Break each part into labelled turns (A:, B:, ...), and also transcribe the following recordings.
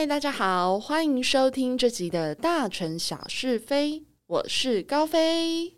A: 嗨，大家好，欢迎收听这集的大城小是非，我是高飞。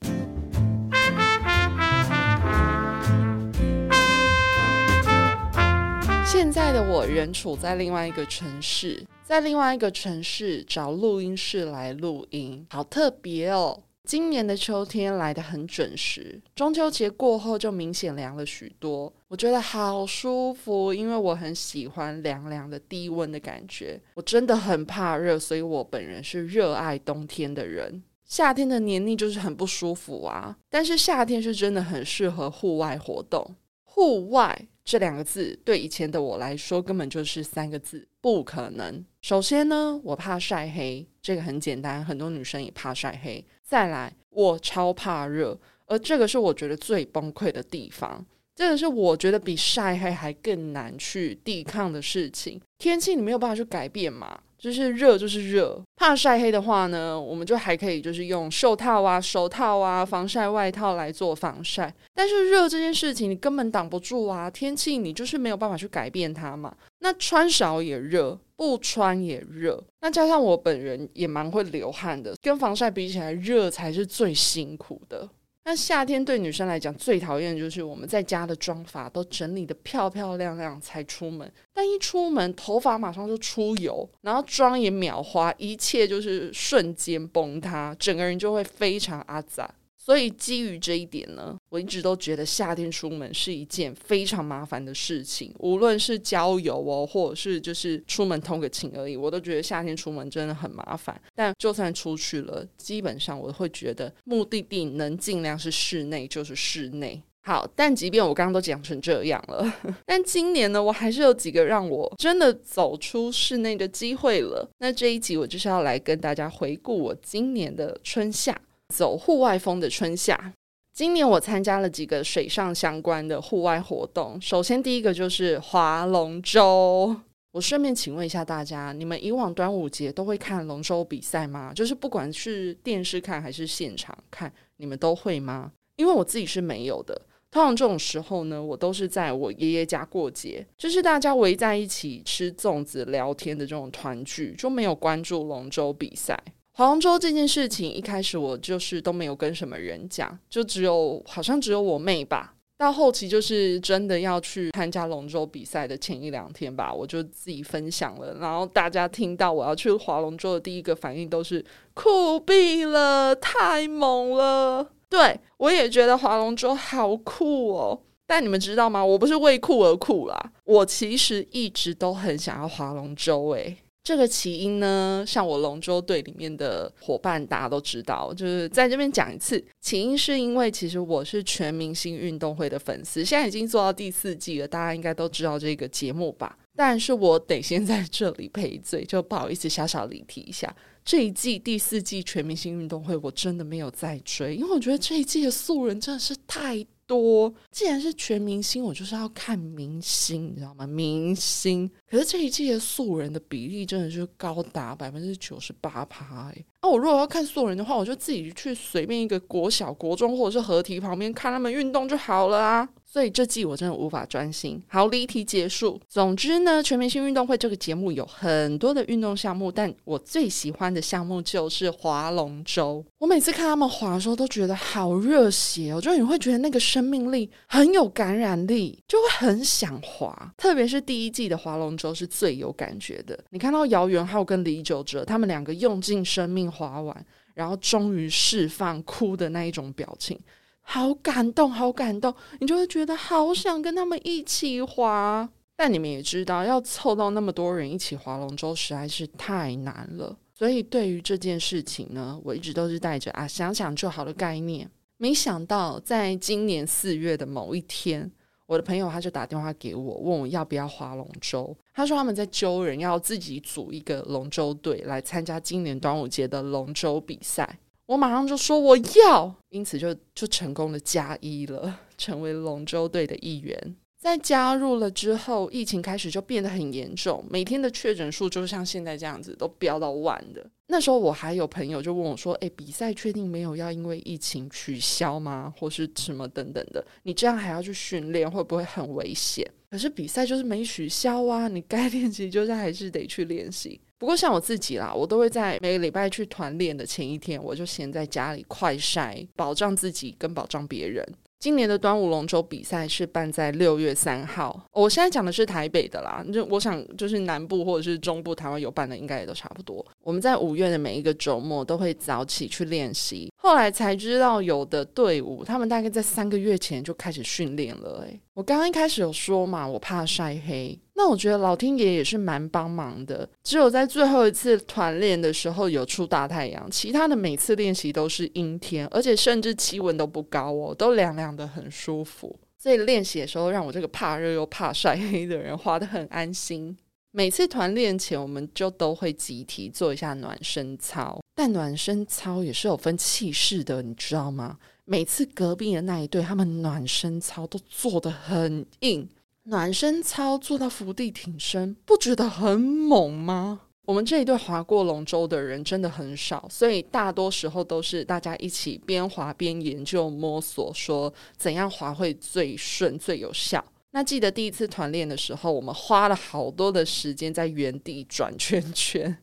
A: 现在的我人处在另外一个城市，在另外一个城市找录音室来录音，好特别哦。今年的秋天来得很准时，中秋节过后就明显凉了许多，我觉得好舒服，因为我很喜欢凉凉的低温的感觉。我真的很怕热，所以我本人是热爱冬天的人。夏天的黏腻就是很不舒服啊，但是夏天是真的很适合户外活动。户外这两个字对以前的我来说根本就是三个字，不可能。首先呢，我怕晒黑，这个很简单，很多女生也怕晒黑。再来，我超怕热，而这个是我觉得最崩溃的地方。这个是我觉得比晒黑还更难去抵抗的事情。天气你没有办法去改变嘛，就是热就是热。怕晒黑的话呢，我们就还可以就是用袖套啊、手套啊、防晒外套来做防晒。但是热这件事情你根本挡不住啊，天气你就是没有办法去改变它嘛。那穿少也热。不穿也热，那加上我本人也蛮会流汗的，跟防晒比起来，热才是最辛苦的。那夏天对女生来讲最讨厌的就是我们在家的妆发都整理的漂漂亮亮才出门，但一出门头发马上就出油，然后妆也秒花，一切就是瞬间崩塌，整个人就会非常阿杂。所以基于这一点呢，我一直都觉得夏天出门是一件非常麻烦的事情。无论是郊游哦，或者是就是出门通个勤而已，我都觉得夏天出门真的很麻烦。但就算出去了，基本上我会觉得目的地能尽量是室内就是室内。好，但即便我刚刚都讲成这样了，但今年呢，我还是有几个让我真的走出室内的机会了。那这一集我就是要来跟大家回顾我今年的春夏。走户外风的春夏，今年我参加了几个水上相关的户外活动。首先，第一个就是划龙舟。我顺便请问一下大家，你们以往端午节都会看龙舟比赛吗？就是不管是电视看还是现场看，你们都会吗？因为我自己是没有的。通常这种时候呢，我都是在我爷爷家过节，就是大家围在一起吃粽子、聊天的这种团聚，就没有关注龙舟比赛。划龙舟这件事情，一开始我就是都没有跟什么人讲，就只有好像只有我妹吧。到后期就是真的要去参加龙舟比赛的前一两天吧，我就自己分享了。然后大家听到我要去划龙舟的第一个反应都是酷毙了，太猛了！对我也觉得划龙舟好酷哦。但你们知道吗？我不是为酷而酷啦，我其实一直都很想要划龙舟诶。这个起因呢，像我龙舟队里面的伙伴，大家都知道，就是在这边讲一次。起因是因为其实我是全明星运动会的粉丝，现在已经做到第四季了，大家应该都知道这个节目吧？但是我得先在这里赔罪，就不好意思小小离题一下。这一季第四季全明星运动会，我真的没有再追，因为我觉得这一季的素人真的是太。多，既然是全明星，我就是要看明星，你知道吗？明星，可是这一季的素人的比例真的是高达百分之九十八趴。那我如果要看素人的话，我就自己去随便一个国小、国中或者是合体旁边看他们运动就好了啊。所以这季我真的无法专心。好，离题结束。总之呢，全明星运动会这个节目有很多的运动项目，但我最喜欢的项目就是划龙舟。我每次看他们划的时候，都觉得好热血哦，就你会觉得那个生命力很有感染力，就会很想划。特别是第一季的划龙舟是最有感觉的。你看到姚元浩跟李玖哲他们两个用尽生命划完，然后终于释放哭的那一种表情。好感动，好感动，你就会觉得好想跟他们一起滑。但你们也知道，要凑到那么多人一起划龙舟实在是太难了。所以对于这件事情呢，我一直都是带着啊想想就好的概念。没想到在今年四月的某一天，我的朋友他就打电话给我，问我要不要划龙舟。他说他们在揪人，要自己组一个龙舟队来参加今年端午节的龙舟比赛。我马上就说我要，因此就就成功的加一了，成为龙舟队的一员。在加入了之后，疫情开始就变得很严重，每天的确诊数就像现在这样子，都飙到万的。那时候我还有朋友就问我说：“诶，比赛确定没有要因为疫情取消吗？或是什么等等的？你这样还要去训练，会不会很危险？”可是比赛就是没取消啊，你该练习就是还是得去练习。不过像我自己啦，我都会在每个礼拜去团练的前一天，我就先在家里快筛，保障自己跟保障别人。今年的端午龙舟比赛是办在六月三号，我现在讲的是台北的啦，就我想就是南部或者是中部台湾有办的，应该也都差不多。我们在五月的每一个周末都会早起去练习，后来才知道有的队伍他们大概在三个月前就开始训练了。诶，我刚刚一开始有说嘛，我怕晒黑。那我觉得老天爷也是蛮帮忙的，只有在最后一次团练的时候有出大太阳，其他的每次练习都是阴天，而且甚至气温都不高哦，都凉凉的很舒服。所以练习的时候，让我这个怕热又怕晒黑的人滑得很安心。每次团练前，我们就都会集体做一下暖身操，但暖身操也是有分气势的，你知道吗？每次隔壁的那一队，他们暖身操都做得很硬。暖身操做到伏地挺身，不觉得很猛吗？我们这一对划过龙舟的人真的很少，所以大多时候都是大家一起边划边研究摸索，说怎样划会最顺最有效。那记得第一次团练的时候，我们花了好多的时间在原地转圈圈，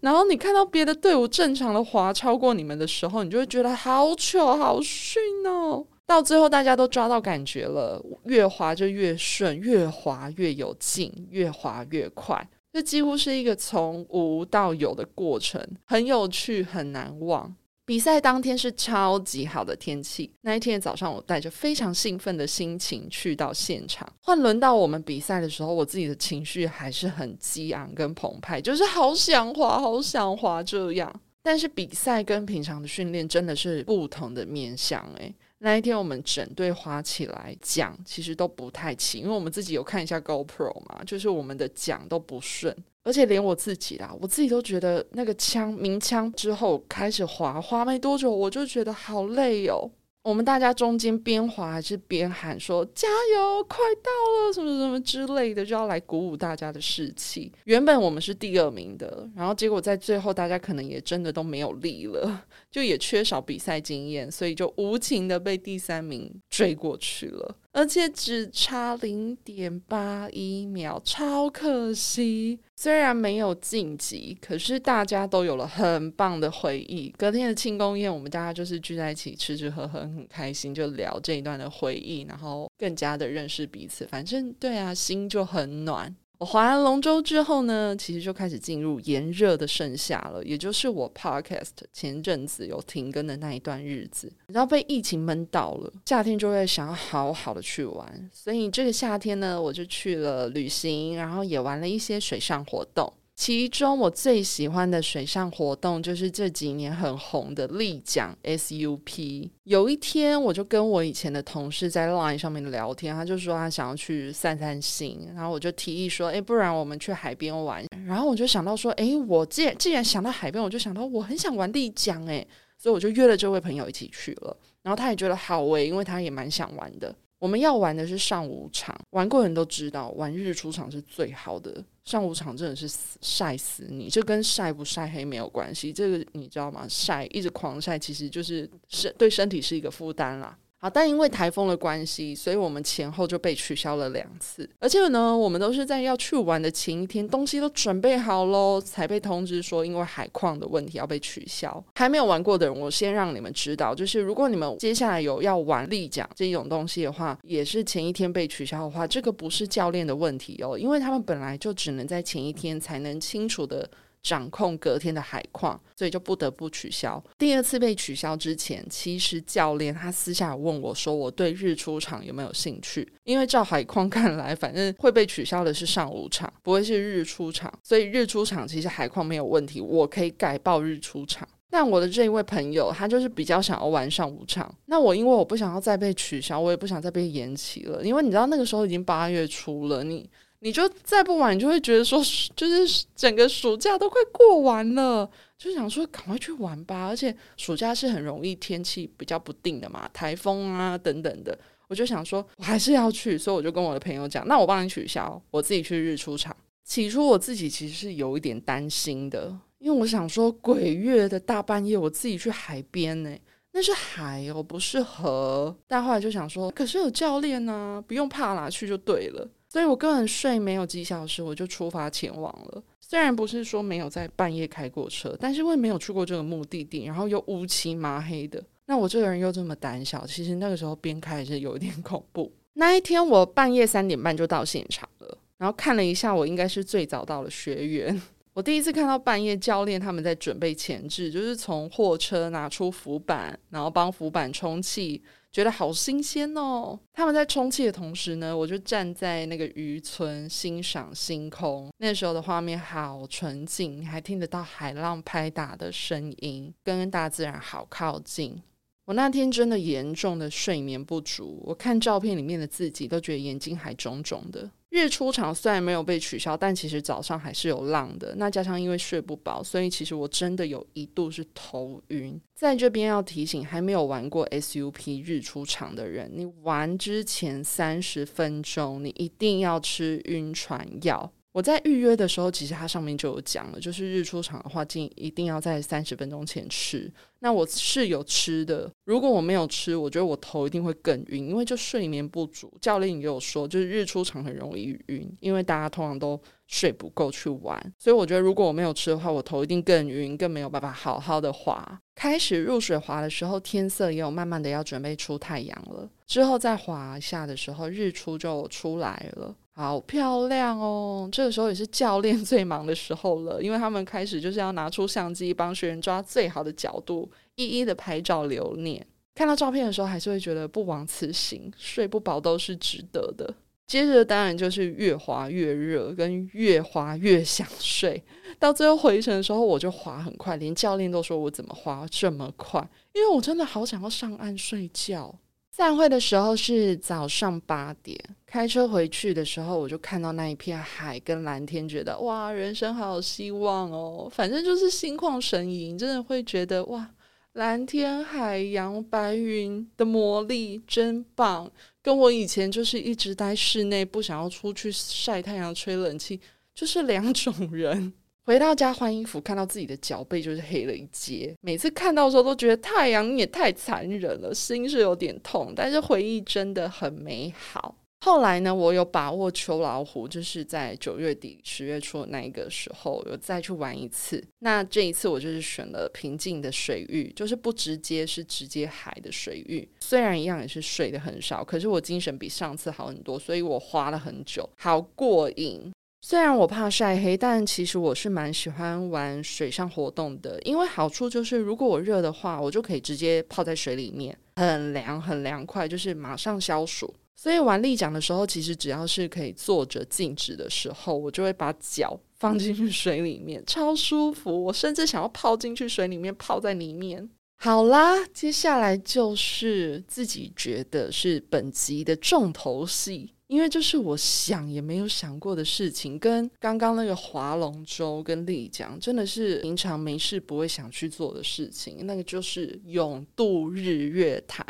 A: 然后你看到别的队伍正常的滑超过你们的时候，你就会觉得好糗好逊哦。到最后，大家都抓到感觉了，越滑就越顺，越滑越有劲，越滑越快。这几乎是一个从无到有的过程，很有趣，很难忘。比赛当天是超级好的天气，那一天早上，我带着非常兴奋的心情去到现场。换轮到我们比赛的时候，我自己的情绪还是很激昂跟澎湃，就是好想滑，好想滑这样。但是比赛跟平常的训练真的是不同的面向，诶。那一天我们整队滑起来桨其实都不太齐，因为我们自己有看一下 GoPro 嘛，就是我们的桨都不顺，而且连我自己啦，我自己都觉得那个枪鸣枪之后开始滑，滑没多久我就觉得好累哦。我们大家中间边滑还是边喊说加油，快到了，什么什么之类的，就要来鼓舞大家的士气。原本我们是第二名的，然后结果在最后大家可能也真的都没有力了，就也缺少比赛经验，所以就无情的被第三名追过去了。而且只差零点八一秒，超可惜。虽然没有晋级，可是大家都有了很棒的回忆。隔天的庆功宴，我们大家就是聚在一起吃吃喝喝，很开心，就聊这一段的回忆，然后更加的认识彼此。反正对啊，心就很暖。我划完龙舟之后呢，其实就开始进入炎热的盛夏了，也就是我 podcast 前阵子有停更的那一段日子。你知道被疫情闷到了，夏天就会想要好好的去玩，所以这个夏天呢，我就去了旅行，然后也玩了一些水上活动。其中我最喜欢的水上活动就是这几年很红的立桨 SUP。有一天，我就跟我以前的同事在 Line 上面聊天，他就说他想要去散散心，然后我就提议说：“哎，不然我们去海边玩。”然后我就想到说：“哎，我既然既然想到海边，我就想到我很想玩立桨，哎，所以我就约了这位朋友一起去了。然后他也觉得好诶，因为他也蛮想玩的。我们要玩的是上午场，玩过人都知道，玩日出场是最好的。上午场真的是晒死你，这跟晒不晒黑没有关系。这个你知道吗？晒一直狂晒，其实就是身对身体是一个负担啦。好，但因为台风的关系，所以我们前后就被取消了两次。而且呢，我们都是在要去玩的前一天，东西都准备好喽，才被通知说因为海况的问题要被取消。还没有玩过的人，我先让你们知道，就是如果你们接下来有要玩立桨这种东西的话，也是前一天被取消的话，这个不是教练的问题哦，因为他们本来就只能在前一天才能清楚的。掌控隔天的海况，所以就不得不取消。第二次被取消之前，其实教练他私下问我说：“我对日出场有没有兴趣？”因为照海况看来，反正会被取消的是上午场，不会是日出场。所以日出场其实海况没有问题，我可以改报日出场。但我的这一位朋友，他就是比较想要玩上午场。那我因为我不想要再被取消，我也不想再被延期了。因为你知道那个时候已经八月初了，你。你就再不玩，你就会觉得说，就是整个暑假都快过完了，就想说赶快去玩吧。而且暑假是很容易天气比较不定的嘛，台风啊等等的。我就想说，我还是要去，所以我就跟我的朋友讲，那我帮你取消，我自己去日出场。起初我自己其实是有一点担心的，因为我想说鬼月的大半夜，我自己去海边呢，那是海哦，不是河。但后来就想说，可是有教练呢，不用怕啦，去就对了。所以我根本睡没有几小时，我就出发前往了。虽然不是说没有在半夜开过车，但是因为没有去过这个目的地，然后又乌漆麻黑的，那我这个人又这么胆小，其实那个时候边开是有一点恐怖。那一天我半夜三点半就到现场了，然后看了一下，我应该是最早到了学员。我第一次看到半夜教练他们在准备前置，就是从货车拿出浮板，然后帮浮板充气。觉得好新鲜哦！他们在充气的同时呢，我就站在那个渔村欣赏星空。那时候的画面好纯净，还听得到海浪拍打的声音，跟大自然好靠近。我那天真的严重的睡眠不足，我看照片里面的自己都觉得眼睛还肿肿的。日出场虽然没有被取消，但其实早上还是有浪的。那加上因为睡不饱，所以其实我真的有一度是头晕。在这边要提醒，还没有玩过 SUP 日出场的人，你玩之前三十分钟，你一定要吃晕船药。我在预约的时候，其实它上面就有讲了，就是日出场的话，建议一定要在三十分钟前吃。那我是有吃的，如果我没有吃，我觉得我头一定会更晕，因为就睡眠不足。教练也有说，就是日出场很容易晕，因为大家通常都睡不够去玩，所以我觉得如果我没有吃的话，我头一定更晕，更没有办法好好的滑。开始入水滑的时候，天色也有慢慢的要准备出太阳了，之后再滑下的时候，日出就出来了。好漂亮哦！这个时候也是教练最忙的时候了，因为他们开始就是要拿出相机帮学员抓最好的角度，一一的拍照留念。看到照片的时候，还是会觉得不枉此行，睡不饱都是值得的。接着当然就是越滑越热，跟越滑越想睡。到最后回程的时候，我就滑很快，连教练都说我怎么滑这么快，因为我真的好想要上岸睡觉。散会的时候是早上八点，开车回去的时候，我就看到那一片海跟蓝天，觉得哇，人生好有希望哦！反正就是心旷神怡，真的会觉得哇，蓝天、海洋、白云的魔力真棒，跟我以前就是一直待室内，不想要出去晒太阳、吹冷气，就是两种人。回到家换衣服，看到自己的脚背就是黑了一截。每次看到的时候都觉得太阳也太残忍了，心是有点痛。但是回忆真的很美好。后来呢，我有把握秋老虎，就是在九月底十月初那一个时候，有再去玩一次。那这一次我就是选了平静的水域，就是不直接是直接海的水域。虽然一样也是睡得很少，可是我精神比上次好很多，所以我花了很久，好过瘾。虽然我怕晒黑，但其实我是蛮喜欢玩水上活动的，因为好处就是如果我热的话，我就可以直接泡在水里面，很凉很凉快，就是马上消暑。所以玩立桨的时候，其实只要是可以坐着静止的时候，我就会把脚放进去水里面，超舒服。我甚至想要泡进去水里面，泡在里面。好啦，接下来就是自己觉得是本集的重头戏。因为这是我想也没有想过的事情，跟刚刚那个划龙舟跟丽江，真的是平常没事不会想去做的事情。那个就是永渡日月潭。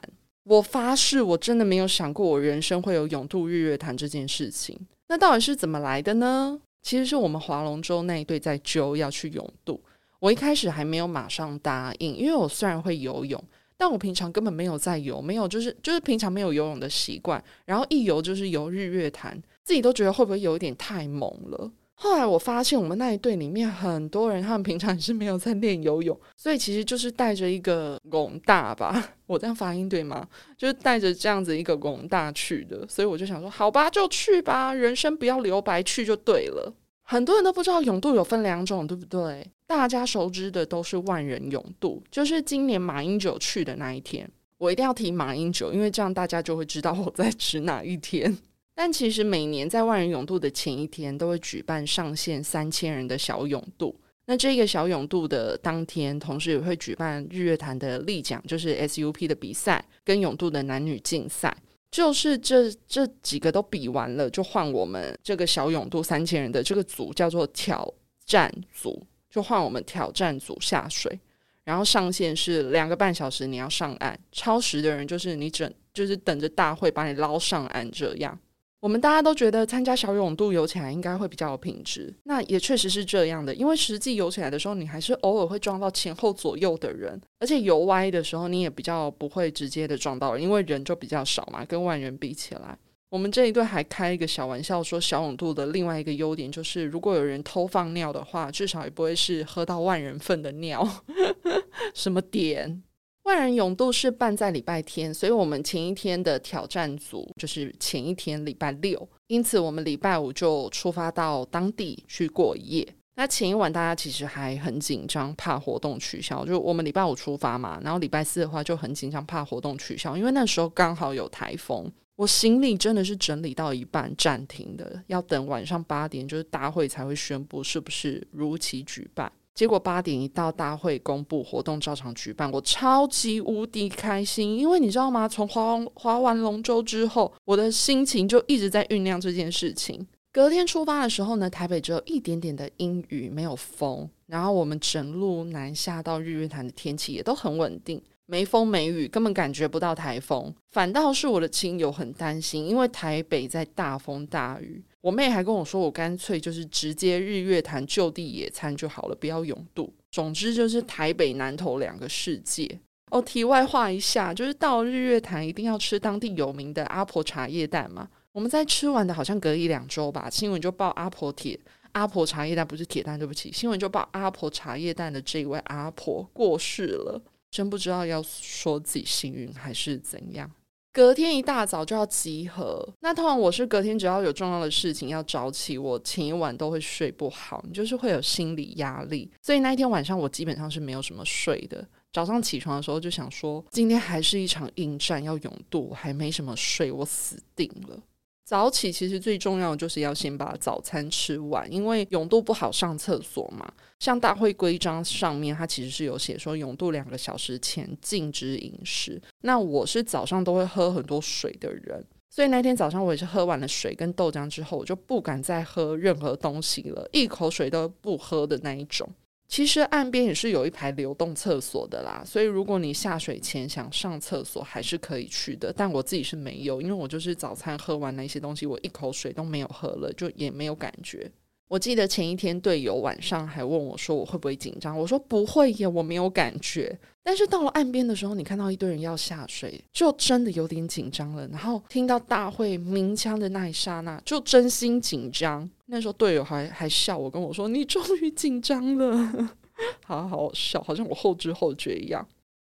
A: 我发誓，我真的没有想过我人生会有永渡日月潭这件事情。那到底是怎么来的呢？其实是我们划龙舟那一队在揪要去永渡，我一开始还没有马上答应，因为我虽然会游泳。但我平常根本没有在游，没有就是就是平常没有游泳的习惯，然后一游就是游日月潭，自己都觉得会不会有一点太猛了。后来我发现我们那一队里面很多人，他们平常也是没有在练游泳，所以其实就是带着一个拱大吧，我这样发音对吗？就是带着这样子一个拱大去的，所以我就想说，好吧，就去吧，人生不要留白，去就对了。很多人都不知道泳度有分两种，对不对？大家熟知的都是万人泳渡，就是今年马英九去的那一天。我一定要提马英九，因为这样大家就会知道我在指哪一天。但其实每年在万人泳渡的前一天，都会举办上限三千人的小泳渡。那这个小泳渡的当天，同时也会举办日月潭的立奖，就是 SUP 的比赛，跟泳渡的男女竞赛。就是这这几个都比完了，就换我们这个小勇度三千人的这个组叫做挑战组，就换我们挑战组下水，然后上线是两个半小时，你要上岸，超时的人就是你整就是等着大会把你捞上岸这样。我们大家都觉得参加小泳渡游起来应该会比较有品质，那也确实是这样的。因为实际游起来的时候，你还是偶尔会撞到前后左右的人，而且游歪的时候，你也比较不会直接的撞到人，因为人就比较少嘛，跟万人比起来。我们这一队还开一个小玩笑，说小永渡的另外一个优点就是，如果有人偷放尿的话，至少也不会是喝到万人份的尿。什么点？万人永渡是办在礼拜天，所以我们前一天的挑战组就是前一天礼拜六，因此我们礼拜五就出发到当地去过夜。那前一晚大家其实还很紧张，怕活动取消。就我们礼拜五出发嘛，然后礼拜四的话就很紧张，怕活动取消，因为那时候刚好有台风。我行李真的是整理到一半暂停的，要等晚上八点，就是大会才会宣布是不是如期举办。结果八点一到，大会公布活动照常举办，我超级无敌开心，因为你知道吗？从划完划完龙舟之后，我的心情就一直在酝酿这件事情。隔天出发的时候呢，台北只有一点点的阴雨，没有风，然后我们整路南下到日月潭的天气也都很稳定。没风没雨，根本感觉不到台风，反倒是我的亲友很担心，因为台北在大风大雨。我妹还跟我说，我干脆就是直接日月潭就地野餐就好了，不要永渡。总之就是台北南投两个世界。哦，题外话一下，就是到日月潭一定要吃当地有名的阿婆茶叶蛋嘛。我们在吃完的好像隔一两周吧，新闻就报阿婆铁阿婆茶叶蛋不是铁蛋，对不起，新闻就报阿婆茶叶蛋的这位阿婆过世了。真不知道要说自己幸运还是怎样。隔天一大早就要集合，那通常我是隔天只要有重要的事情要早起，我前一晚都会睡不好，你就是会有心理压力，所以那一天晚上我基本上是没有什么睡的。早上起床的时候就想说，今天还是一场硬战要勇渡，还没什么睡，我死定了。早起其实最重要的就是要先把早餐吃完，因为永渡不好上厕所嘛。像大会规章上面，它其实是有写说永渡两个小时前禁止饮食。那我是早上都会喝很多水的人，所以那天早上我也是喝完了水跟豆浆之后，我就不敢再喝任何东西了，一口水都不喝的那一种。其实岸边也是有一排流动厕所的啦，所以如果你下水前想上厕所，还是可以去的。但我自己是没有，因为我就是早餐喝完那些东西，我一口水都没有喝了，就也没有感觉。我记得前一天队友晚上还问我说我会不会紧张，我说不会耶，我没有感觉。但是到了岸边的时候，你看到一堆人要下水，就真的有点紧张了。然后听到大会鸣枪的那一刹那，就真心紧张。那时候队友还还笑我，跟我说你终于紧张了，好好笑，好像我后知后觉一样。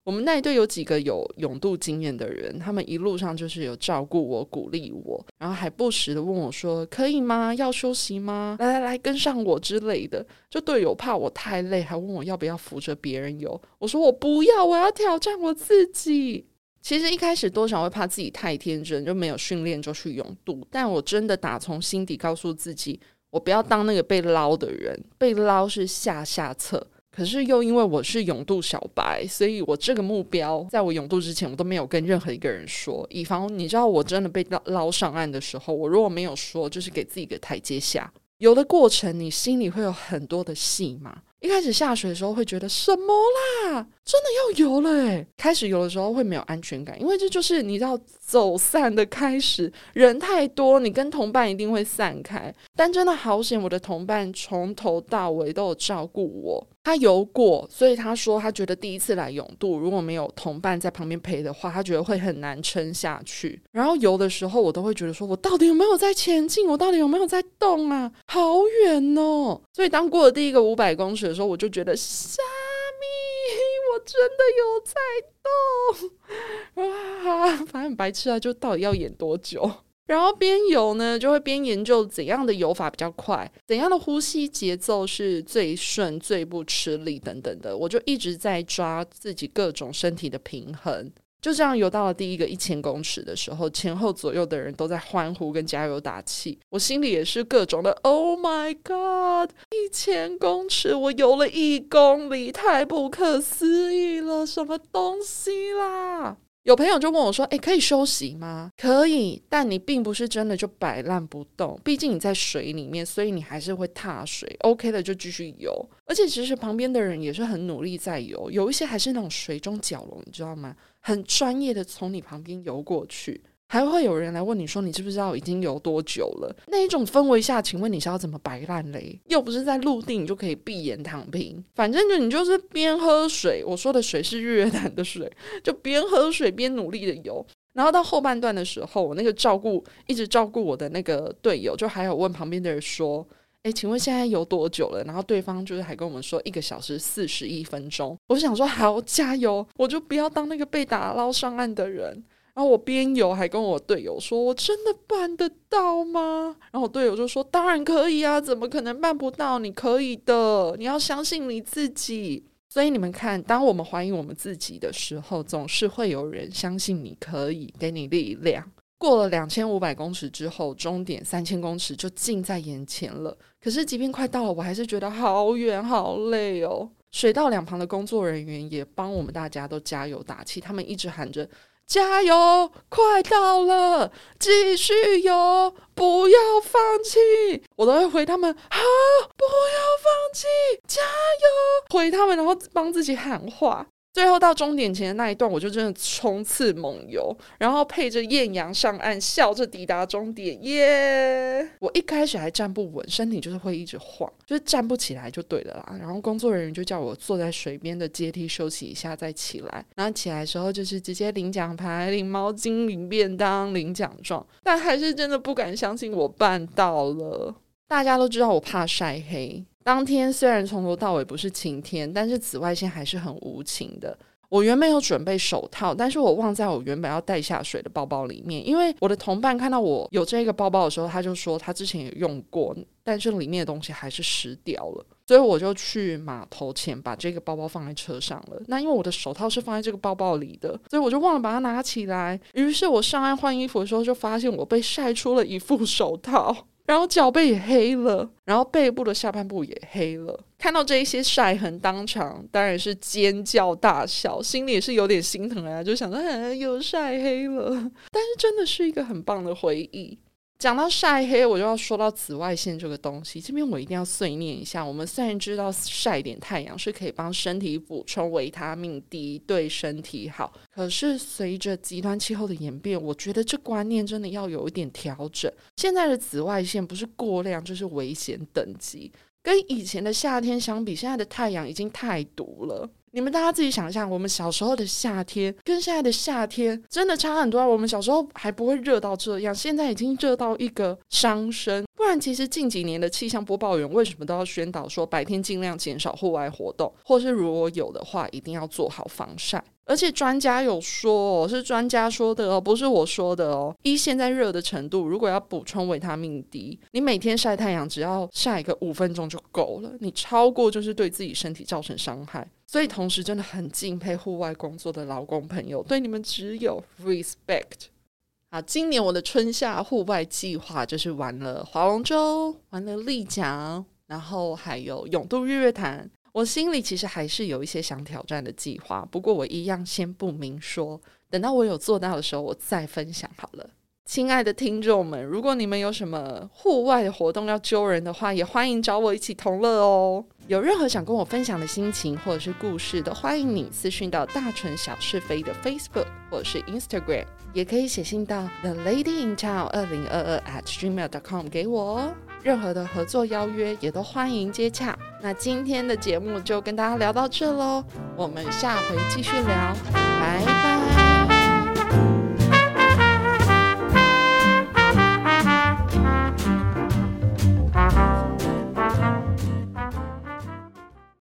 A: 我们那一队有几个有勇渡经验的人，他们一路上就是有照顾我、鼓励我，然后还不时的问我说：“可以吗？要休息吗？来来来，跟上我之类的。”就队友怕我太累，还问我要不要扶着别人游。我说我不要，我要挑战我自己。其实一开始多少会怕自己太天真，就没有训练就去勇渡。但我真的打从心底告诉自己，我不要当那个被捞的人，被捞是下下策。可是又因为我是勇度小白，所以我这个目标在我勇度之前，我都没有跟任何一个人说，以防你知道我真的被捞捞上岸的时候，我如果没有说，就是给自己一个台阶下。游的过程，你心里会有很多的戏嘛。一开始下水的时候会觉得什么啦，真的要游了诶。开始游的时候会没有安全感，因为这就是你知道走散的开始，人太多，你跟同伴一定会散开。但真的好险，我的同伴从头到尾都有照顾我。他游过，所以他说他觉得第一次来永渡，如果没有同伴在旁边陪的话，他觉得会很难撑下去。然后游的时候，我都会觉得说，我到底有没有在前进？我到底有没有在动啊？好远哦！所以当过了第一个五百公尺的时候，我就觉得吓，真的有在动啊！反正白痴啊，就到底要演多久？然后边游呢，就会边研究怎样的游法比较快，怎样的呼吸节奏是最顺、最不吃力等等的。我就一直在抓自己各种身体的平衡。就这样游到了第一个一千公尺的时候，前后左右的人都在欢呼跟加油打气，我心里也是各种的 “Oh my God！” 一千公尺，我游了一公里，太不可思议了，什么东西啦！有朋友就问我说：“诶，可以休息吗？”可以，但你并不是真的就摆烂不动，毕竟你在水里面，所以你还是会踏水。OK 的就继续游，而且其实旁边的人也是很努力在游，有一些还是那种水中蛟龙，你知道吗？很专业的从你旁边游过去。还会有人来问你说你知不知道已经游多久了？那一种氛围下，请问你是要怎么摆烂嘞？又不是在陆地，你就可以闭眼躺平。反正就你就是边喝水，我说的水是日月潭的水，就边喝水边努力的游。然后到后半段的时候，我那个照顾一直照顾我的那个队友，就还有问旁边的人说：“哎，请问现在游多久了？”然后对方就是还跟我们说一个小时四十一分钟。我想说好加油，我就不要当那个被打捞上岸的人。然后我边游还跟我队友说：“我真的办得到吗？”然后我队友就说：“当然可以啊，怎么可能办不到？你可以的，你要相信你自己。”所以你们看，当我们怀疑我们自己的时候，总是会有人相信你可以，给你力量。过了两千五百公尺之后，终点三千公尺就近在眼前了。可是，即便快到了，我还是觉得好远、好累哦。水道两旁的工作人员也帮我们大家都加油打气，他们一直喊着。加油！快到了，继续游，不要放弃。我都会回他们，好，不要放弃，加油！回他们，然后帮自己喊话。最后到终点前的那一段，我就真的冲刺猛游，然后配着艳阳上岸，笑着抵达终点，耶！我一开始还站不稳，身体就是会一直晃，就是站不起来就对了啦。然后工作人员就叫我坐在水边的阶梯休息一下再起来。然后起来的时候就是直接领奖牌、领毛巾、领便当、领奖状，但还是真的不敢相信我办到了。大家都知道我怕晒黑。当天虽然从头到尾不是晴天，但是紫外线还是很无情的。我原本有准备手套，但是我忘在我原本要带下水的包包里面。因为我的同伴看到我有这个包包的时候，他就说他之前也用过，但是里面的东西还是湿掉了。所以我就去码头前把这个包包放在车上了。那因为我的手套是放在这个包包里的，所以我就忘了把它拿起来。于是我上岸换衣服的时候，就发现我被晒出了一副手套。然后脚背也黑了，然后背部的下半部也黑了。看到这一些晒痕，当场当然是尖叫大笑，心里也是有点心疼啊，就想说，哎，又晒黑了。但是真的是一个很棒的回忆。讲到晒黑，我就要说到紫外线这个东西。这边我一定要碎念一下。我们虽然知道晒点太阳是可以帮身体补充维他命 D，对身体好，可是随着极端气候的演变，我觉得这观念真的要有一点调整。现在的紫外线不是过量，就是危险等级。跟以前的夏天相比，现在的太阳已经太毒了。你们大家自己想象，我们小时候的夏天跟现在的夏天真的差很多啊！我们小时候还不会热到这样，现在已经热到一个伤身。不然，其实近几年的气象播报员为什么都要宣导说白天尽量减少户外活动，或是如果有的话，一定要做好防晒？而且专家有说，哦是专家说的哦，不是我说的哦。一现在热的程度，如果要补充维他命 D，你每天晒太阳只要晒个五分钟就够了。你超过就是对自己身体造成伤害。所以同时真的很敬佩户外工作的劳工朋友，对你们只有 respect。好，今年我的春夏户外计划就是玩了划龙舟，玩了立桨，然后还有永渡日月潭。我心里其实还是有一些想挑战的计划，不过我一样先不明说，等到我有做到的时候，我再分享好了。亲爱的听众们，如果你们有什么户外的活动要揪人的话，也欢迎找我一起同乐哦。有任何想跟我分享的心情或者是故事，都欢迎你私讯到大纯小是非的 Facebook 或者是 Instagram，也可以写信到 The Lady in Town 二零二二 at gmail.com 给我哦。任何的合作邀约也都欢迎接洽。那今天的节目就跟大家聊到这喽，我们下回继续聊，拜拜。